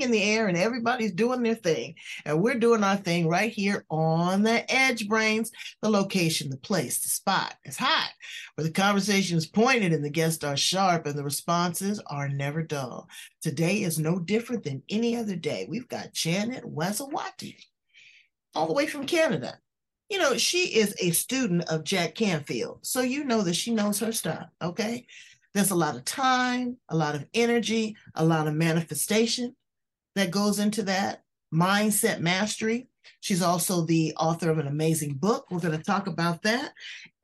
In the air and everybody's doing their thing. And we're doing our thing right here on the edge brains, the location, the place, the spot is hot, where the conversation is pointed and the guests are sharp and the responses are never dull. Today is no different than any other day. We've got Janet Wiszowaty, all the way from Canada. You know, she is a student of Jack Canfield. So you know that she knows her stuff, okay? There's a lot of time, a lot of energy, a lot of manifestation that goes into that mindset mastery. She's also the author of an amazing book. We're going to talk about that.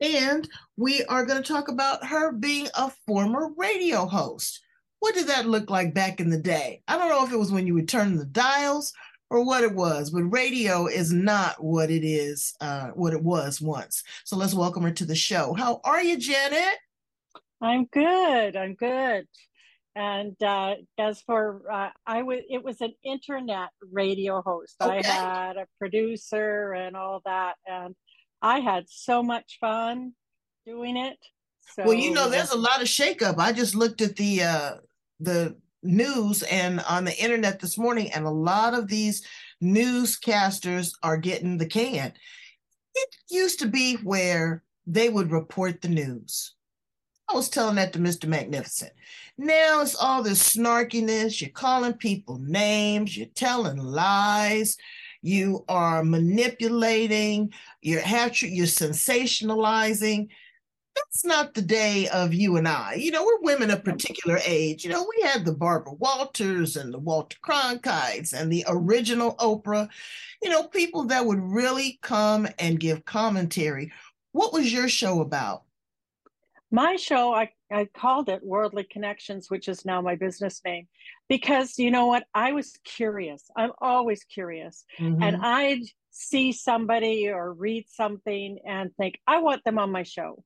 And we are going to talk about her being a former radio host. What did that look like back in the day? I don't know if it was when you would turn the dials or what it was, but radio is not what it is, uh, what it was once. So let's welcome her to the show. How are you, Janet? I'm good. I'm good. And uh, as for uh, I was, it was an internet radio host. Okay. I had a producer and all that, and I had so much fun doing it. So, well, you know, there's a lot of shakeup. I just looked at the uh, the news and on the internet this morning, and a lot of these newscasters are getting the can. It used to be where they would report the news I was telling that to Mr. Magnificent. Now it's all this snarkiness. You're calling people names. You're telling lies. You are manipulating. You're you're sensationalizing. That's not the day of you and I. You know, we're women of particular age. You know, we had the Barbara Walters and the Walter Cronkites and the original Oprah. You know, people that would really come and give commentary. What was your show about? My show I, I called it worldly connections which is now my business name because you know what? I was curious. I'm always curious. Mm-hmm. and i'd see somebody or read something and think i want them on my show.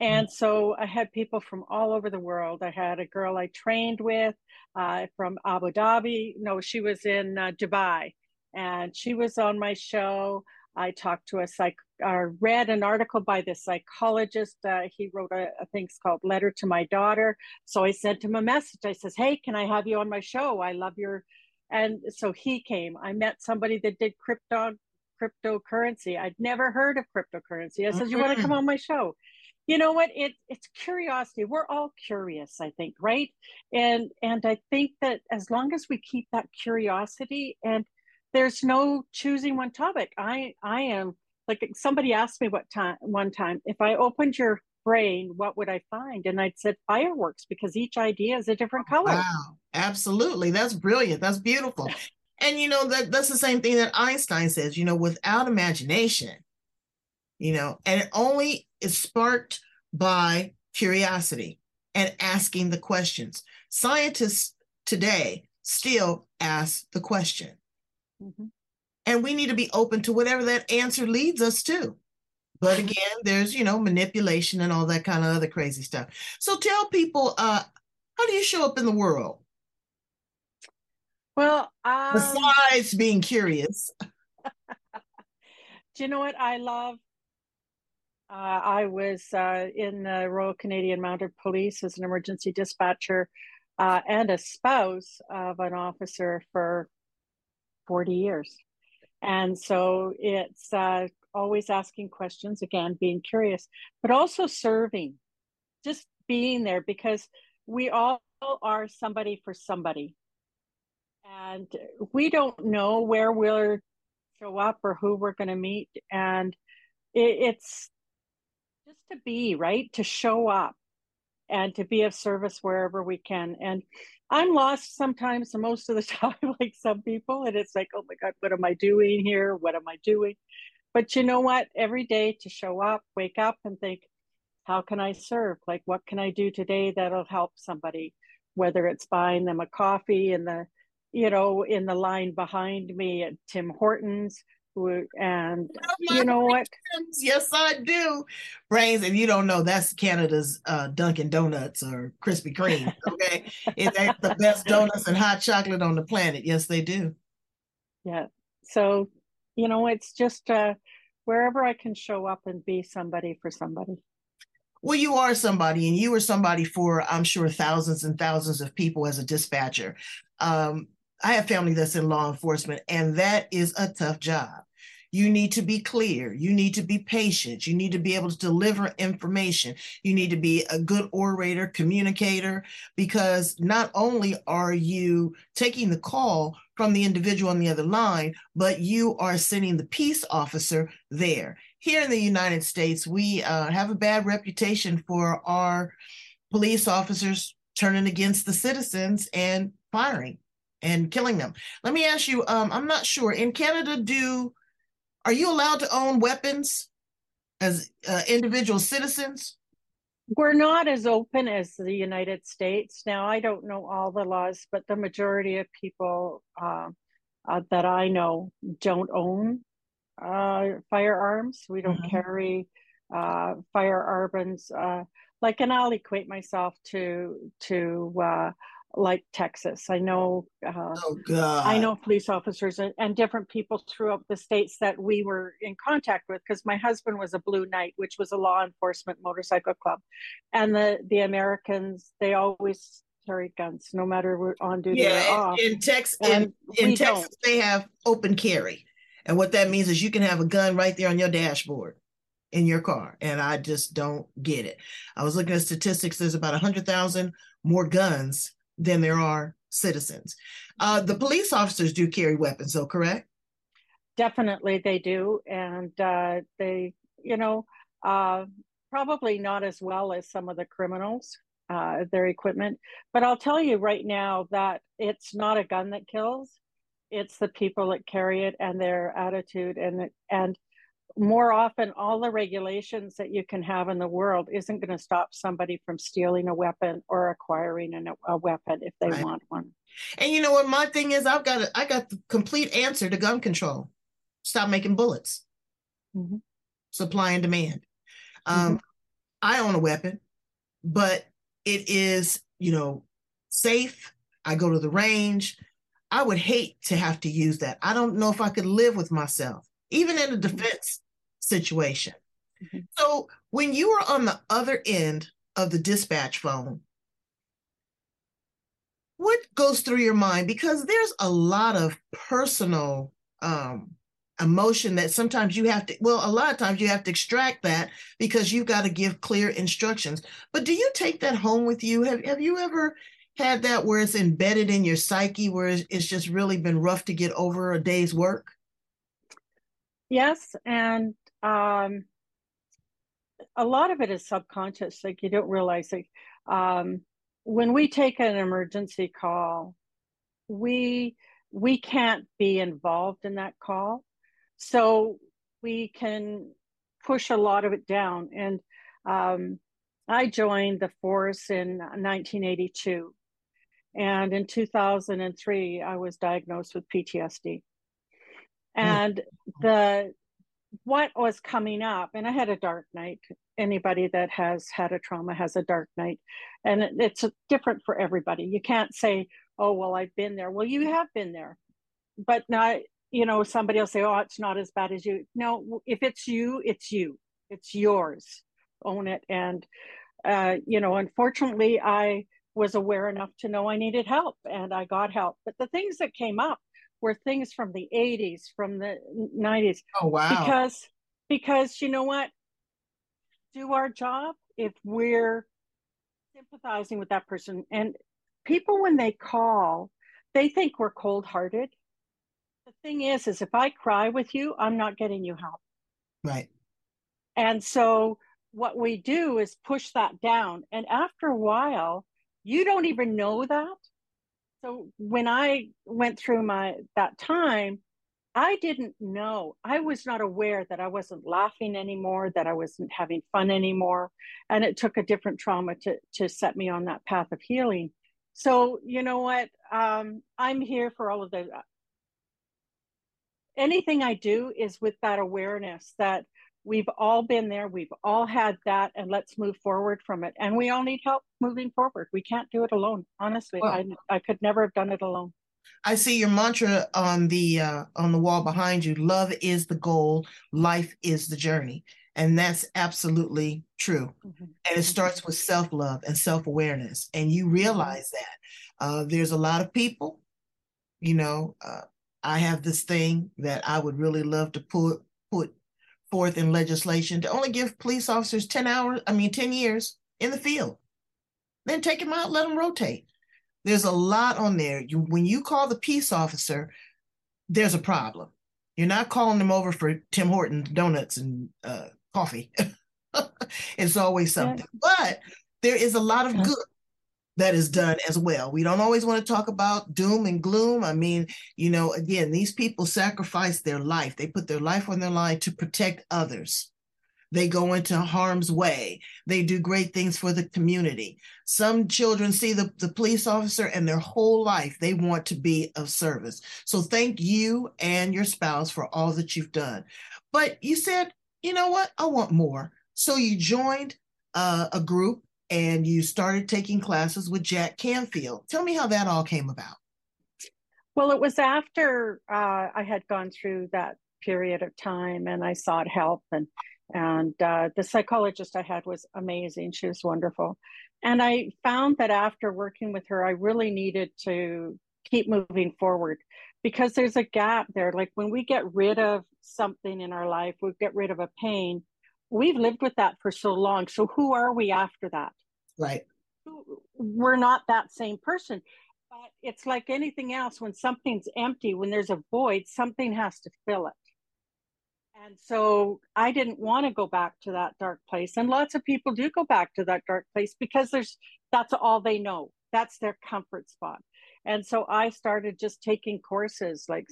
And mm-hmm. so i had people from all over the world. I had a girl i trained with uh, from abu dhabi. No she was in uh, dubai. And she was on my show I talked to a psych, uh, read an article by the psychologist. Uh, he wrote a, a thing called "Letter to My Daughter." So I sent him a message. I says, "Hey, can I have you on my show? I love your," and so he came. I met somebody that did crypto cryptocurrency. I'd never heard of cryptocurrency. I says, "You want to come on my show?" You know what? It it's curiosity. We're all curious, I think, right? And and I think that as long as we keep that curiosity and there's no choosing one topic. I I am like somebody asked me what time one time if I opened your brain, what would I find? And I'd said fireworks because each idea is a different oh, color. Wow, absolutely. That's brilliant. That's beautiful. and you know that that's the same thing that Einstein says. You know, without imagination, you know, and it only is sparked by curiosity and asking the questions. Scientists today still ask the question Mm-hmm. And we need to be open to whatever that answer leads us to. But mm-hmm. again, there's, you know, manipulation and all that kind of other crazy stuff. So tell people, uh, how do you show up in the world? Well, um, besides being curious. do you know what I love? Uh, I was uh, in the Royal Canadian Mounted Police as an emergency dispatcher uh, and a spouse of an officer for 40 years. And so it's uh, always asking questions, again, being curious, but also serving, just being there because we all are somebody for somebody. And we don't know where we'll show up or who we're going to meet. And it, it's just to be, right? To show up and to be of service wherever we can. And I'm lost sometimes, most of the time, like some people, and it's like, oh my God, what am I doing here? What am I doing? But you know what? Every day to show up, wake up and think, how can I serve? Like, what can I do today that'll help somebody? whether it's buying them a coffee in the, you know, in the line behind me at Tim Hortons, and you know what? Yes, I do. Brains, and you don't know that's Canada's uh, Dunkin' Donuts or Krispy Kreme. Okay, it's the best donuts and hot chocolate on the planet. Yes, they do. Yeah. So, you know, it's just uh, wherever I can show up and be somebody for somebody. Well, you are somebody, and you are somebody for, I'm sure, thousands and thousands of people as a dispatcher. Um, I have family that's in law enforcement, and that is a tough job. You need to be clear. You need to be patient. You need to be able to deliver information. You need to be a good orator, communicator, because not only are you taking the call from the individual on the other line, but you are sending the peace officer there. Here in the United States, we uh, have a bad reputation for our police officers turning against the citizens and firing and killing them. Let me ask you, um, I'm not sure. In Canada, do are you allowed to own weapons as uh, individual citizens? We're not as open as the United States. Now, I don't know all the laws, but the majority of people uh, uh, that I know don't own uh, firearms. We don't mm-hmm. carry uh, firearms. Uh, like, and I'll equate myself to to uh, like Texas. I know. Uh, oh God! I know police officers and, and, different people throughout the states that we were in contact with because my husband was a Blue Knight, which was a law enforcement motorcycle club, and the the Americans they always carry guns no matter what on duty yeah, or off. In, Texas, in, in Texas, don't. they have open carry, and what that means is you can have a gun right there on your dashboard in your car and i just don't get it i was looking at statistics there's about 100000 more guns than there are citizens. Uh, the police officers do carry weapons, though, correct? Definitely, they do, and uh, they, you know, uh, probably not as well as some of the criminals. Uh, their equipment, but I'll tell you right now that it's not a gun that kills; it's the people that carry it and their attitude and and more often all the regulations that you can have in the world isn't going to stop somebody from stealing a weapon or acquiring a, a weapon if they right. want one. And you know what? My thing is i've got a, i got the complete answer to gun control. Stop making bullets. Mm-hmm. supply and demand. Um, mm-hmm. i own a weapon but it is you know safe. I go to the range. I would hate to have to use that. I don't know if i could live with myself even in a defense situation. Mm-hmm. So when you are on the other end of the dispatch phone, what goes through your mind? Because there's a lot of personal um, emotion that sometimes you have to, well, a lot of times you have to extract that because you've got to give clear instructions. But do you take that home with you? Have, have you ever had that where it's embedded in your psyche, where it's just really been rough to get over a day's work? Yes. And um, a lot of it is subconscious. Like you don't realize like um, when we take an emergency call, we we can't be involved in that call, so we can push a lot of it down. And um, I joined the force in 1982, and in 2003 I was diagnosed with PTSD. And the what was coming up and i had a dark night. Anybody that has had a trauma has a dark night. And it's different for everybody. You can't say oh well i've been there. Well you have been there. But not you know somebody will say oh it's not as bad as you. No if it's you it's you. It's yours. Own it. And uh, you know unfortunately i was aware enough to know i needed help and i got help. But the things that came up were things from the 80s, from the 90s. Oh wow. Because because you know what? Do our job if we're sympathizing with that person. And people when they call, they think we're cold-hearted. The thing is, is if I cry with you, I'm not getting you help. Right. And so what we do is push that down. And after a while, you don't even know that so when I went through my that time, I didn't know. I was not aware that I wasn't laughing anymore, that I wasn't having fun anymore. And it took a different trauma to to set me on that path of healing. So, you know what? Um, I'm here for all of the. Anything I do is with that awareness that we've all been there, we've all had that, and let's move forward from it. And we all need help moving forward. We can't do it alone. Honestly, well, I I could never have done it alone. I see your mantra on the uh, on the wall behind you. Love is the goal. Life is the journey, and that's absolutely true. Mm-hmm. And it starts with self love and self awareness. And you mm-hmm. realize that uh, there's a lot of people. You know, uh, I have this thing that I would really love to put put forth in legislation to only give police officers ten hours. I mean, ten years in the field. Then take them out, let them rotate there's a lot on there. You, when you call the peace officer, there's a problem. You're not calling them over for Tim Hortons donuts and uh, coffee. it's always something. But there is a lot of good that is done as well. We don't always want to talk about doom and gloom. I mean, you know, again, these people sacrifice their life. They put their life on their line to protect others. They go into harm's way. They do great things for the community. Some children see the, the police officer and their whole life they want to be of service. So thank you and your spouse for all that you've done. But you said, you know what? I want more. So you joined uh, a group and you started taking classes with Jack Canfield. Tell me how that all came about. Well, it was after uh, I had gone through that period of time and I sought help and and uh, the psychologist I had was amazing. She was wonderful. And I found that after working with her, I really needed to keep moving forward because there's a gap there. Like when we get rid of something in our life, we get rid of a pain, we've lived with that for so long. So who are we after that? Right. We're not that same person. But it's like anything else when something's empty, when there's a void, something has to fill it. And so I didn't want to go back to that dark place. And lots of people do go back to that dark place because there's that's all they know. That's their comfort spot. And so I started just taking courses like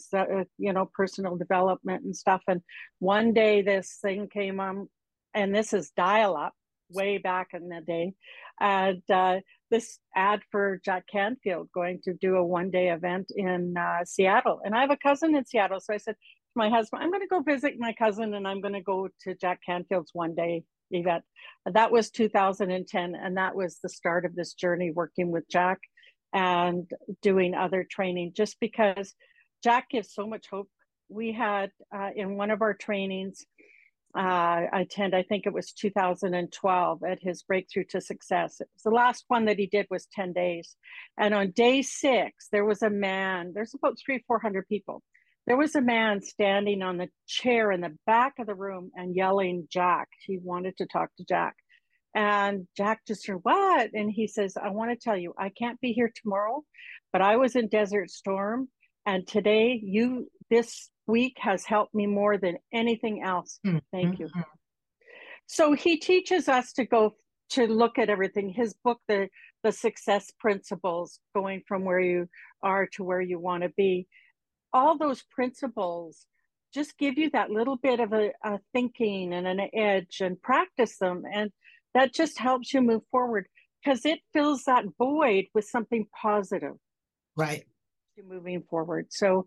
you know personal development and stuff. And one day this thing came on, and this is dial up way back in the day, and uh, this ad for Jack Canfield going to do a one day event in uh, Seattle. And I have a cousin in Seattle, so I said, to my husband, I'm going to go visit my cousin and I'm going to go to Jack Canfield's one day event. That was 2010. And that was the start of this journey working with Jack and doing other training just because Jack gives so much hope. We had uh, in one of our trainings, uh, I attend, I think it was 2012 at his Breakthrough to Success. The last one that he did was 10 days. And on day six, there was a man, there's about three, 400 people there was a man standing on the chair in the back of the room and yelling, Jack. He wanted to talk to Jack. And Jack just said, What? And he says, I want to tell you, I can't be here tomorrow, but I was in Desert Storm. And today, you, this week has helped me more than anything else. Mm-hmm. Thank you. Mm-hmm. So he teaches us to go to look at everything. His book, the the success principles, going from where you are to where you want to be all those principles just give you that little bit of a, a, thinking and an edge and practice them and that just helps you move forward because it fills that void with something positive right moving forward so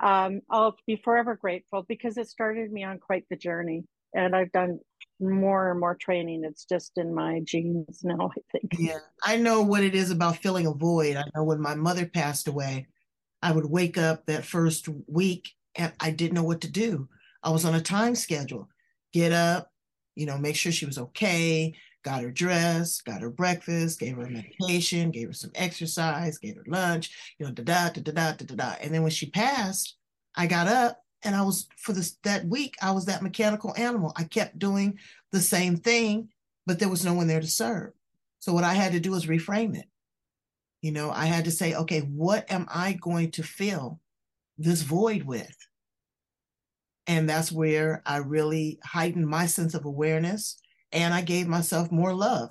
um, i'll be forever grateful because it started me on quite the journey and i've done more and more training it's just in my genes now i think yeah i know what it is about filling a void i know when my mother passed away I would wake up that first week and I didn't know what to do. I was on a time schedule. Get up, you know, make sure she was okay, got her dressed, got her breakfast, gave her medication, gave her some exercise, gave her lunch, you know, da da da da da da da. And then when she passed, I got up and I was for this that week, I was that mechanical animal. I kept doing the same thing, but there was no one there to serve. So what I had to do was reframe it. You know, I had to say, okay, what am I going to fill this void with? And that's where I really heightened my sense of awareness and I gave myself more love.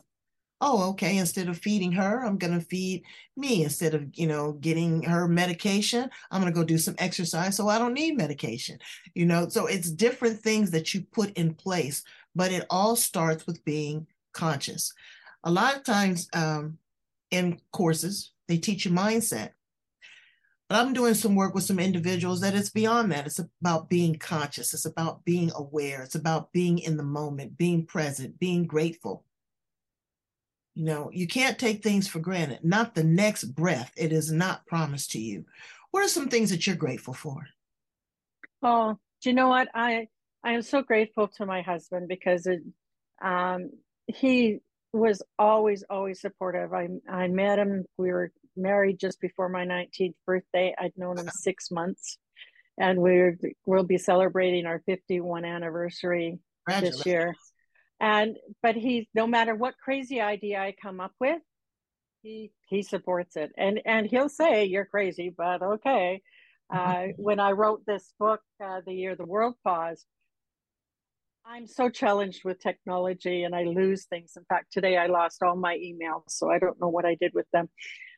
Oh, okay, instead of feeding her, I'm going to feed me. Instead of, you know, getting her medication, I'm going to go do some exercise so I don't need medication. You know, so it's different things that you put in place, but it all starts with being conscious. A lot of times, um, in courses, they teach you mindset. But I'm doing some work with some individuals that it's beyond that. It's about being conscious, it's about being aware, it's about being in the moment, being present, being grateful. You know, you can't take things for granted. Not the next breath, it is not promised to you. What are some things that you're grateful for? Oh, do you know what? I I am so grateful to my husband because it, um, he was always always supportive. I I met him. We were married just before my 19th birthday. I'd known him six months, and we're we'll be celebrating our 51 anniversary this year. And but he, no matter what crazy idea I come up with, he he supports it, and and he'll say you're crazy, but okay. Uh, when I wrote this book, uh, the year the world paused, I'm so challenged with technology, and I lose things. In fact, today I lost all my emails, so I don't know what I did with them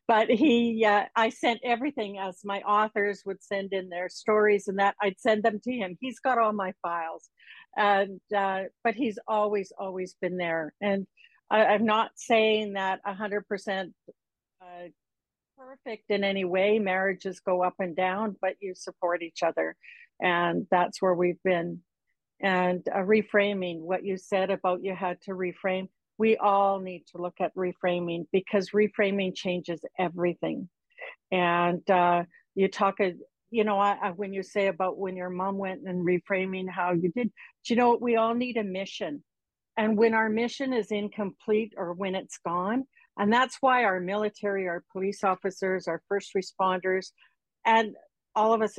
but he uh, i sent everything as my authors would send in their stories and that i'd send them to him. He's got all my files. And uh, but he's always always been there. And I, am not saying that 100% uh, perfect in any way marriages go up and down but you support each other. And that's where we've been. And uh, reframing what you said about you had to reframe we all need to look at reframing because reframing changes everything. And uh, you talk, you know, I, I, when you say about when your mom went and reframing how you did, do you know, what we all need a mission. And when our mission is incomplete or when it's gone, and that's why our military, our police officers, our first responders, and all of us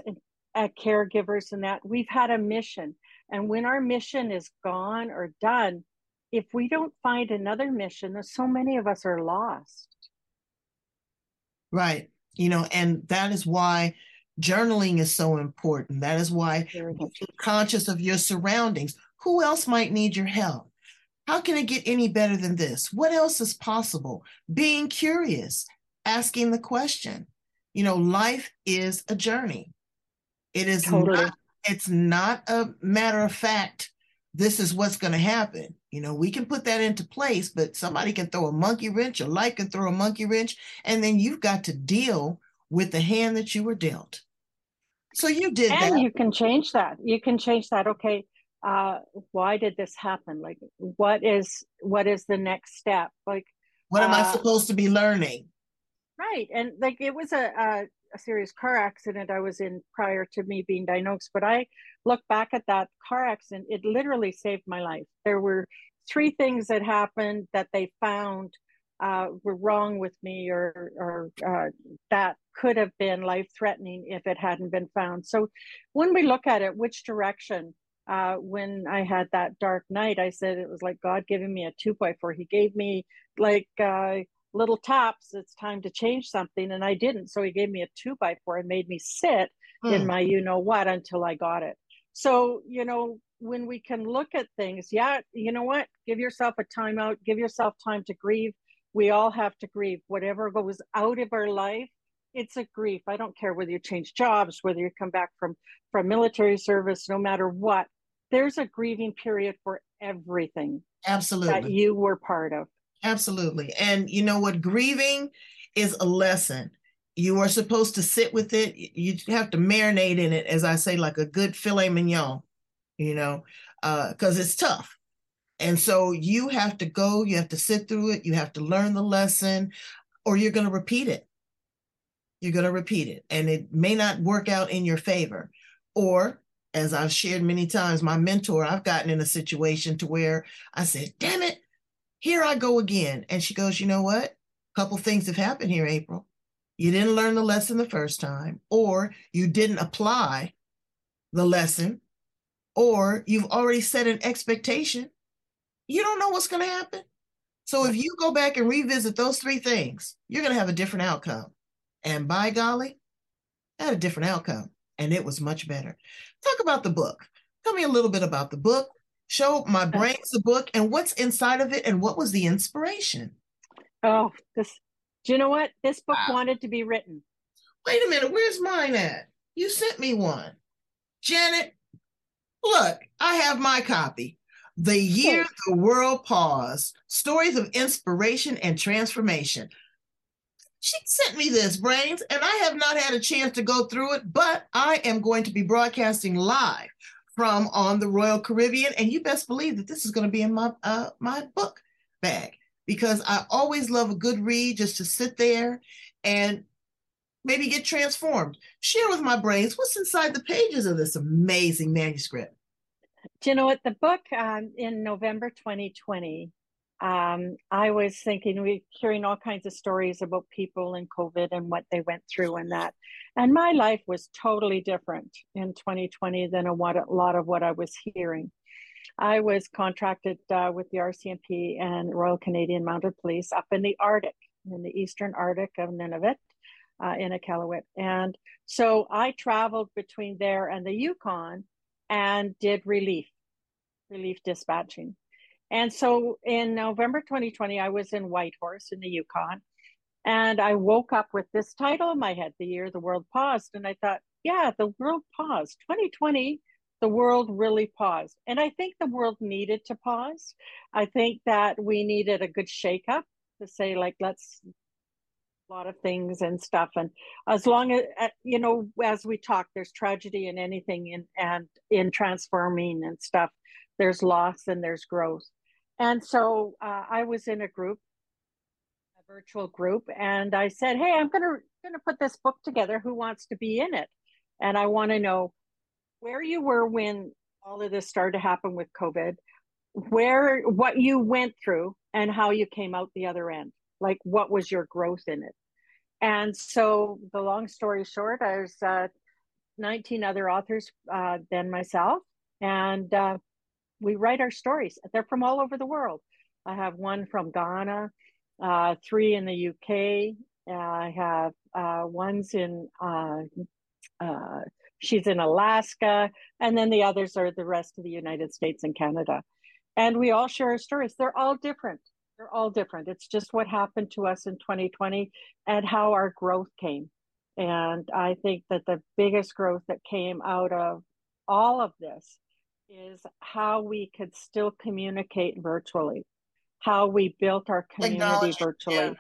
uh, caregivers and that, we've had a mission. And when our mission is gone or done, if we don't find another mission, so many of us are lost. Right. You know, and that is why journaling is so important. That is why you're conscious of your surroundings. Who else might need your help? How can it get any better than this? What else is possible? Being curious, asking the question. You know, life is a journey. It is totally. not, it's not a matter of fact this is what's going to happen. You know, we can put that into place, but somebody can throw a monkey wrench, or life can throw a monkey wrench, and then you've got to deal with the hand that you were dealt. So you did and that. you can change that. You can change that. Okay, uh, why did this happen? Like, what is what is the next step? Like, what am uh, I supposed to be learning? Right, and like it was a, a a serious car accident I was in prior to me being diagnosed. But I look back at that car accident, it literally saved my life. There were three things that happened that they found uh, were wrong with me or, or uh, that could have been life threatening if it hadn't been found. So when we look at it, which direction? Uh, when I had that dark night, I said it was like God giving me a two by four. He gave me like uh, little tops, it's time to change something. And I didn't. So he gave me a two by four and made me sit in hmm. my you know what until I got it. So, you know, when we can look at things, yeah, you know what? Give yourself a timeout, give yourself time to grieve. We all have to grieve. Whatever goes out of our life, it's a grief. I don't care whether you change jobs, whether you come back from from military service, no matter what. There's a grieving period for everything. Absolutely. That you were part of. Absolutely. And you know what? Grieving is a lesson. You are supposed to sit with it. You have to marinate in it, as I say, like a good filet mignon, you know, because uh, it's tough. And so you have to go, you have to sit through it, you have to learn the lesson, or you're going to repeat it. You're going to repeat it, and it may not work out in your favor. Or, as I've shared many times, my mentor, I've gotten in a situation to where I said, damn it, here I go again. And she goes, you know what? A couple things have happened here, April. You didn't learn the lesson the first time, or you didn't apply the lesson, or you've already set an expectation. You don't know what's going to happen. So if you go back and revisit those three things, you're going to have a different outcome. And by golly, I had a different outcome, and it was much better. Talk about the book. Tell me a little bit about the book show my brains the book and what's inside of it and what was the inspiration? Oh this do you know what? This book wow. wanted to be written. Wait a minute where's mine at? You sent me one. Janet look i have my copy. The year the world paused stories of inspiration and transformation. She sent me this, Brains, and I have not had a chance to go through it, but I am going to be broadcasting live from on the Royal Caribbean, and you best believe that this is going to be in my uh, my book bag because I always love a good read just to sit there and maybe get transformed. Share with my brains what's inside the pages of this amazing manuscript. Do you know what? The book um, in November 2020, um, I was thinking we're hearing all kinds of stories about people in COVID and what they went through and that. And my life was totally different in 2020 than a lot of what I was hearing. I was contracted uh, with the RCMP and Royal Canadian Mounted Police up in the Arctic, in the eastern Arctic of Nunavut, uh, in Iqaluit. And so I traveled between there and the Yukon and did relief, relief dispatching. And so in November 2020, I was in Whitehorse in the Yukon. And I woke up with this title in my head, The Year the World Paused. And I thought, yeah, the world paused. 2020, the world really paused. And I think the world needed to pause. I think that we needed a good shakeup to say, like, let's a lot of things and stuff and as long as you know as we talk there's tragedy in anything in and in transforming and stuff there's loss and there's growth. And so uh, i was in a group a virtual group and i said hey i'm gonna gonna put this book together. Who wants to be in it? And i want to know where you were when all of this started to happen with covid where what you went through and how you came out the other end. Like what was your growth in it? And so the long story short there's uh, 19 other authors uh, than myself. And uh, we write our stories. They're from all over the world. I have one from ghana uh, three in the uk i have uh, ones in uh, she's in alaska and then the others are the rest of the united states and canada. And we all share our stories. They're all different. They're all different. It's just what happened to us in 2020 and how our growth came. And I think that the biggest growth that came out of all of this is how we could still communicate virtually, how we built our community virtually. Yeah.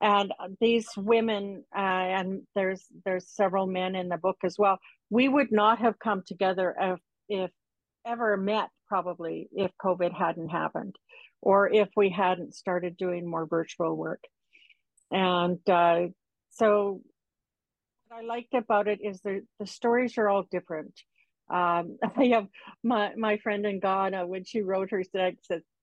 And these women, uh, and there's there's several men in the book as well. We would not have come together if, if ever met probably if COVID hadn't happened or if we hadn't started doing more virtual work. And uh, so, what I liked about it is the, the stories are all different. Um, I have my, my friend in Ghana, when she wrote her, said,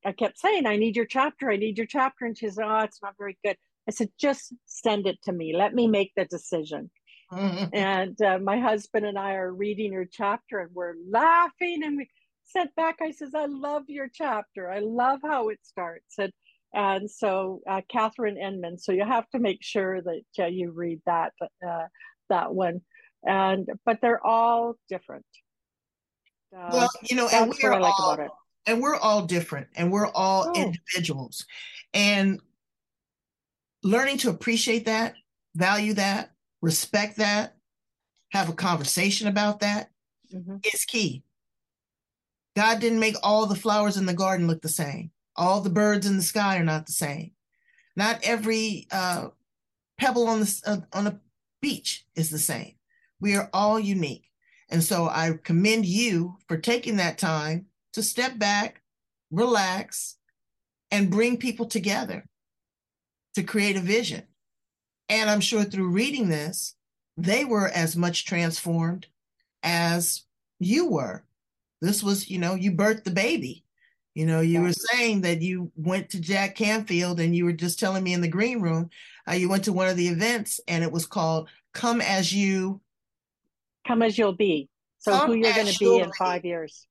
I kept saying, I need your chapter, I need your chapter. And she said, Oh, it's not very good. I said, just send it to me. Let me make the decision. Mm-hmm. And uh, my husband and I are reading her chapter and we're laughing and we sent back. I says, I love your chapter. I love how it starts. And and so uh, Catherine Enman. So you have to make sure that uh, you read that uh, that one. And but they're all different. Uh, well, you know, and we're all, like and we're all different, and we're all oh. individuals, and learning to appreciate that, value that, respect that, have a conversation about that mm-hmm. is key God didn't make all the flowers in the garden look the same. All the birds in the sky are not the same. Not every uh, pebble on the uh, on a beach is the same. We are all unique, and so I commend you for taking that time to step back, relax, and bring people together to create a vision. And I'm sure through reading this, they were as much transformed as you were this was, you know, you birthed the baby. You know, you were saying that you went to Jack Canfield and you were just telling me in the green room, uh, you went to one of the events and it was called Come As You. Come As You'll Be. So who you're going to be in five years.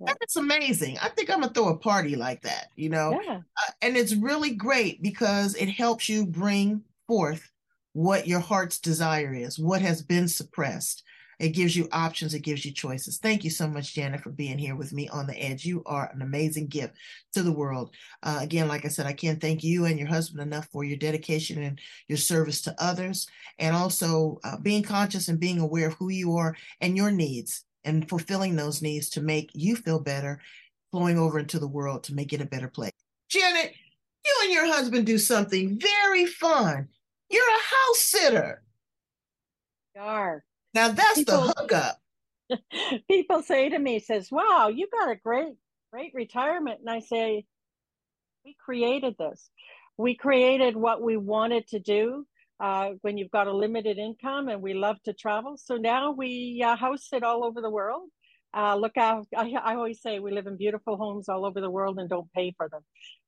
Yeah. That's amazing. I think I'm going to throw a party like that, you know? Yeah. Uh, and it's really great because it helps you bring forth what your heart's desire is, what has been suppressed. It gives you options, it gives you choices. Thank you so much, Janet, for being here with me on the edge. You are an amazing gift to the world. Uh, again, like I said, I can't thank you and your husband enough for your dedication and your service to others, and also uh, being conscious and being aware of who you are and your needs and fulfilling those needs to make you feel better, flowing over into the world to make it a better place. Janet, you and your husband do something very fun You're a house sitter. We are. Now that's people, the hookup. people say to me, says, Wow, you got a great, great retirement. And I say, We created this. We created what we wanted to do uh, when you've got a limited income and we love to travel. So now we uh, house it all over the world. Uh, look out, I, I, always say we live in beautiful homes all over the world and don't pay for them.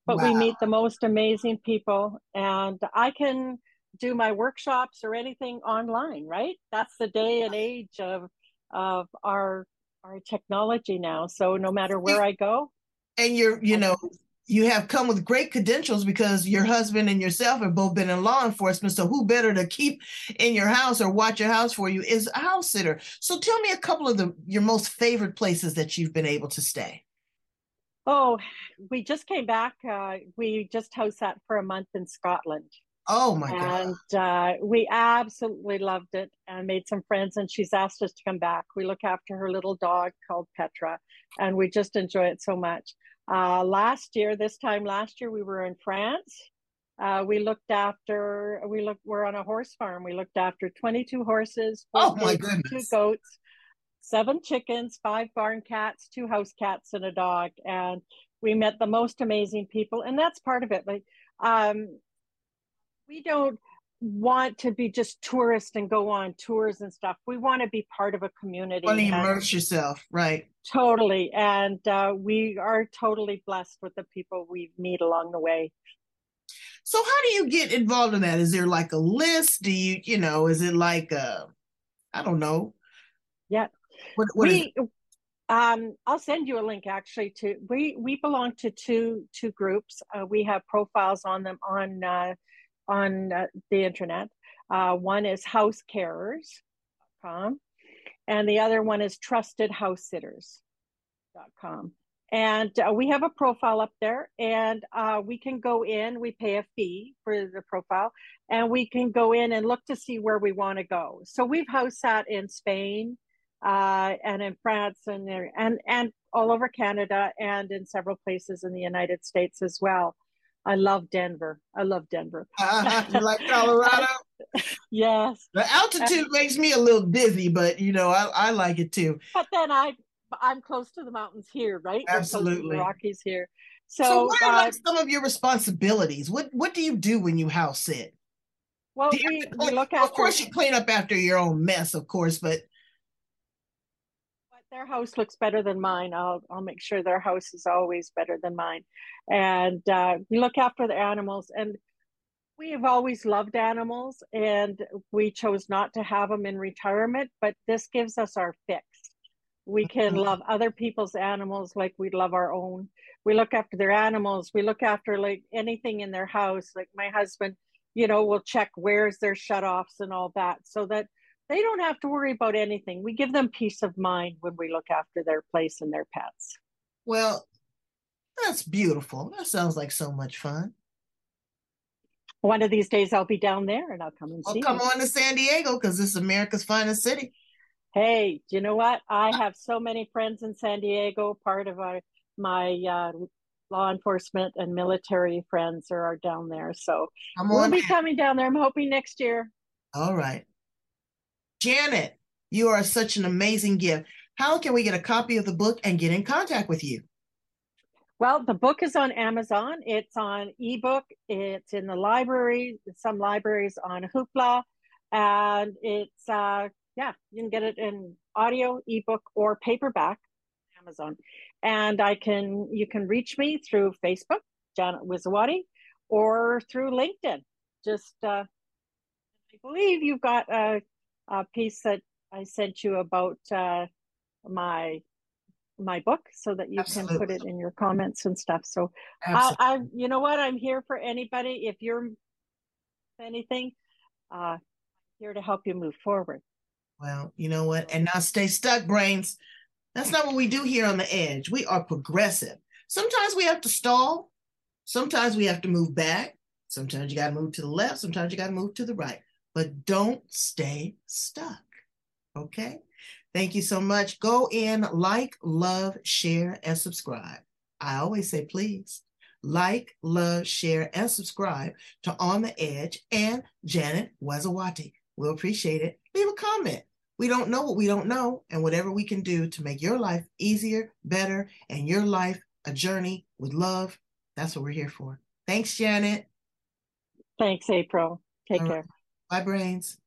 But wow. we meet the most amazing people, and I can do my workshops or anything online, right? That's the day and age of of our our technology now. So no matter where I go, and you're you know you have come with great credentials because your husband and yourself have both been in law enforcement. So who better to keep in your house or watch your house for you is a house sitter. So tell me a couple of the your most favorite places that you've been able to stay. Oh, we just came back. Uh, we just house sat for a month in Scotland. Oh my god! And uh, we absolutely loved it and made some friends. And she's asked us to come back. We look after her little dog called Petra, and we just enjoy it so much. Uh, last year, this time last year, we were in France. Uh, we looked after, we looked, we're on a horse farm. We looked after 22 horses, oh my goodness. two goats, seven chickens, five barn cats, two house cats, and a dog. And we met the most amazing people. And that's part of it. Like, um, we don't, want to be just tourists and go on tours and stuff. We want to be part of a community. Want to immerse yourself, right? Totally. And uh, we are totally blessed with the people we meet along the way. So how do you get involved in that? Is there like a list? Do you, you know, is it like a, I don't know. Yeah. What, what we, um, I'll send you a link actually to, we, we belong to two, two groups. Uh, we have profiles on them on, uh, on uh, the internet. Uh, one is housecarers.com, and the other one is trustedhousesitters.com. And uh, we have a profile up there, and uh, we can go in. We pay a fee for the profile, and we can go in and look to see where we want to go. So we've house sat in Spain, uh, and in France, and and and all over Canada, and in several places in the United States as well. I love Denver. I love Denver. Uh, you like Colorado? yes. The altitude uh, makes me a little dizzy, but you know, I, I like it too. But then I I'm close to the mountains here, right? Absolutely. Rockies here. So, so what are uh, like some of your responsibilities? What what do you do when you house sit? Well, we, we, look after. Of course, you clean up after your own mess, of course, but their house looks better than mine. I'll I'll make sure their house is always better than mine. And uh, we look after the animals, and we have always loved animals, and we chose not to have them in retirement. But this gives us our fix. We can love other people's animals like we love our own. We look after their animals. We look after like anything in their house. Like my husband, you know, will check where's their shut offs and all that, so that they don't have to worry about anything. We give them peace of mind when we look after their place and their pets. Well, that's beautiful. That sounds like so much fun. One of these days I'll be down there and I'll come and I'll see. come you. on to San Diego because it's America's finest city. Hey, do you know what? I have so many friends in San Diego. Part of our, my uh, law enforcement and military friends are, are down there. So we'll be coming down there. I'm hoping next year. All right. Janet, you are such an amazing gift. How can we get a copy of the book and get in contact with you? Well, the book is on Amazon. It's on ebook. It's in the library. Some libraries on Hoopla, and it's uh, yeah, you can get it in audio, ebook, or paperback. Amazon, and I can you can reach me through Facebook, Janet Wiszowaty, or through LinkedIn. Just uh, I believe you've got a uh, piece that I sent you about uh, my my book so that you Absolutely. can put it in your comments and stuff. So I, I, you know what, I'm here for anybody. If you're anything, uh, here to help you move forward. Well, you know what, and now stay stuck, brains. That's not what we do here on the edge. We are progressive. Sometimes we have to stall. Sometimes we have to move back. Sometimes you got to move to the left. Sometimes you got to move to the right but don't stay stuck. Okay. Thank you so much. Go in, like, love, share, and subscribe. I always say, please like, love, share, and subscribe to On the Edge and Janet Wiszowaty. We'll appreciate it. Leave a comment. We don't know what we don't know, and whatever we can do to make your life easier, better, and your life a journey with love, that's what we're here for. Thanks, Janet. Thanks, April. Take All care. Right. Bye, brains.